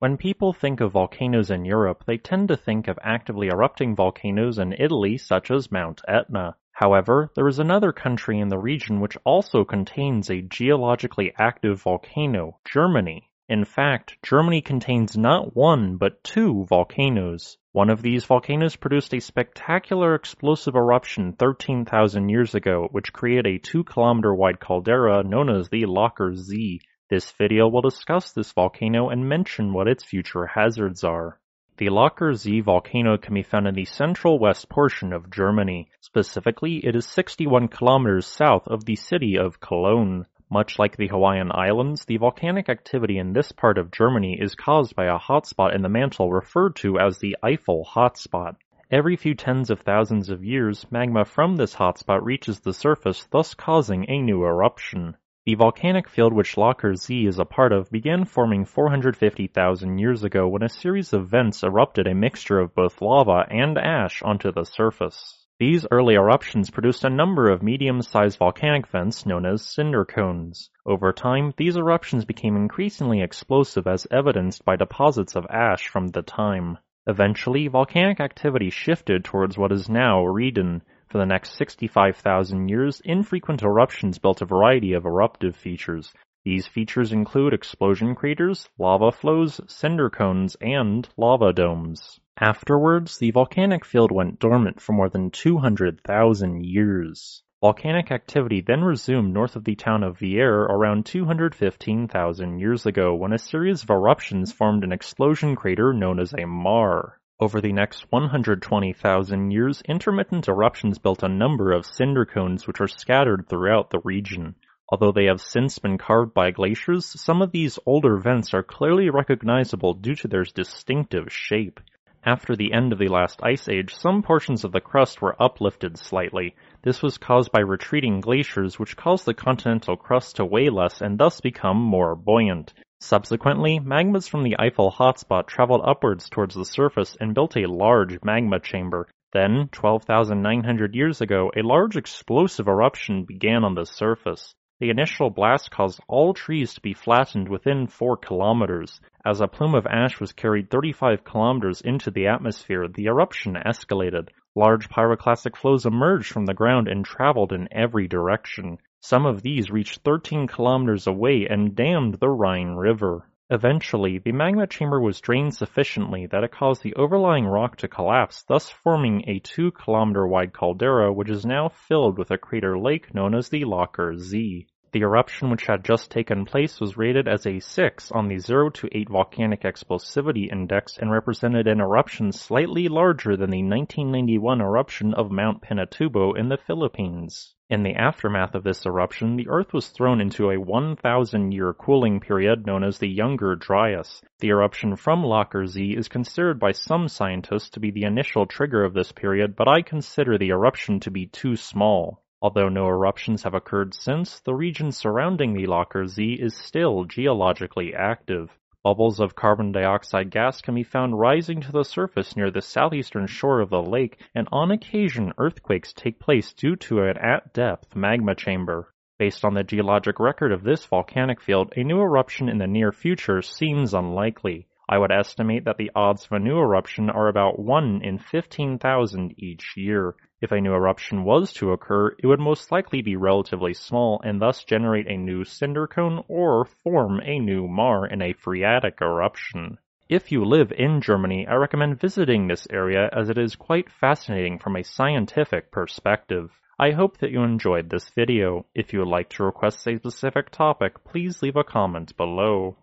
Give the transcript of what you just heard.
When people think of volcanoes in Europe, they tend to think of actively erupting volcanoes in Italy such as Mount Etna. However, there is another country in the region which also contains a geologically active volcano, Germany. In fact, Germany contains not one, but two volcanoes. One of these volcanoes produced a spectacular explosive eruption 13,000 years ago, which created a 2 kilometer wide caldera known as the Laacher See. This video will discuss this volcano and mention what its future hazards are. The Laacher See volcano can be found in the central west portion of Germany. Specifically, it is 61 kilometers south of the city of Cologne. Much like the Hawaiian Islands, the volcanic activity in this part of Germany is caused by a hotspot in the mantle referred to as the Eifel hotspot. Every few tens of thousands of years, magma from this hotspot reaches the surface, thus causing a new eruption. The volcanic field which Laacher See is a part of began forming 450,000 years ago when a series of vents erupted a mixture of both lava and ash onto the surface. These early eruptions produced a number of medium-sized volcanic vents known as cinder cones. Over time, these eruptions became increasingly explosive as evidenced by deposits of ash from the time. Eventually, volcanic activity shifted towards what is now Rieden, for the next 65,000 years, infrequent eruptions built a variety of eruptive features. These features include explosion craters, lava flows, cinder cones, and lava domes. Afterwards, the volcanic field went dormant for more than 200,000 years. Volcanic activity then resumed north of the town of Wehr around 215,000 years ago when a series of eruptions formed an explosion crater known as a maar. Over the next 120,000 years, intermittent eruptions built a number of cinder cones which are scattered throughout the region. Although they have since been carved by glaciers, some of these older vents are clearly recognizable due to their distinctive shape. After the end of the last ice age, some portions of the crust were uplifted slightly. This was caused by retreating glaciers which caused the continental crust to weigh less and thus become more buoyant. Subsequently, magmas from the Eifel hotspot traveled upwards towards the surface and built a large magma chamber. Then, 12,900 years ago, a large explosive eruption began on the surface. The initial blast caused all trees to be flattened within 4 kilometers. As a plume of ash was carried 35 kilometers into the atmosphere, the eruption escalated. Large pyroclastic flows emerged from the ground and traveled in every direction. Some of these reached 13 kilometers away and dammed the Rhine River. Eventually, the magma chamber was drained sufficiently that it caused the overlying rock to collapse, thus forming a 2 kilometer wide caldera which is now filled with a crater lake known as the Laacher See. The eruption which had just taken place was rated as a 6 on the 0 to 8 volcanic explosivity index and represented an eruption slightly larger than the 1991 eruption of Mount Pinatubo in the Philippines. In the aftermath of this eruption, the Earth was thrown into a 1,000 year cooling period known as the Younger Dryas. The eruption from Laacher See is considered by some scientists to be the initial trigger of this period, but I consider the eruption to be too small. Although no eruptions have occurred since, the region surrounding the Laacher See is still geologically active. Bubbles of carbon dioxide gas can be found rising to the surface near the southeastern shore of the lake, and on occasion earthquakes take place due to an at-depth magma chamber. Based on the geologic record of this volcanic field, a new eruption in the near future seems unlikely. I would estimate that the odds of a new eruption are about 1 in 15,000 each year. If a new eruption was to occur, it would most likely be relatively small and thus generate a new cinder cone or form a new maar in a phreatic eruption. If you live in Germany, I recommend visiting this area as it is quite fascinating from a scientific perspective. I hope that you enjoyed this video. If you would like to request a specific topic, please leave a comment below.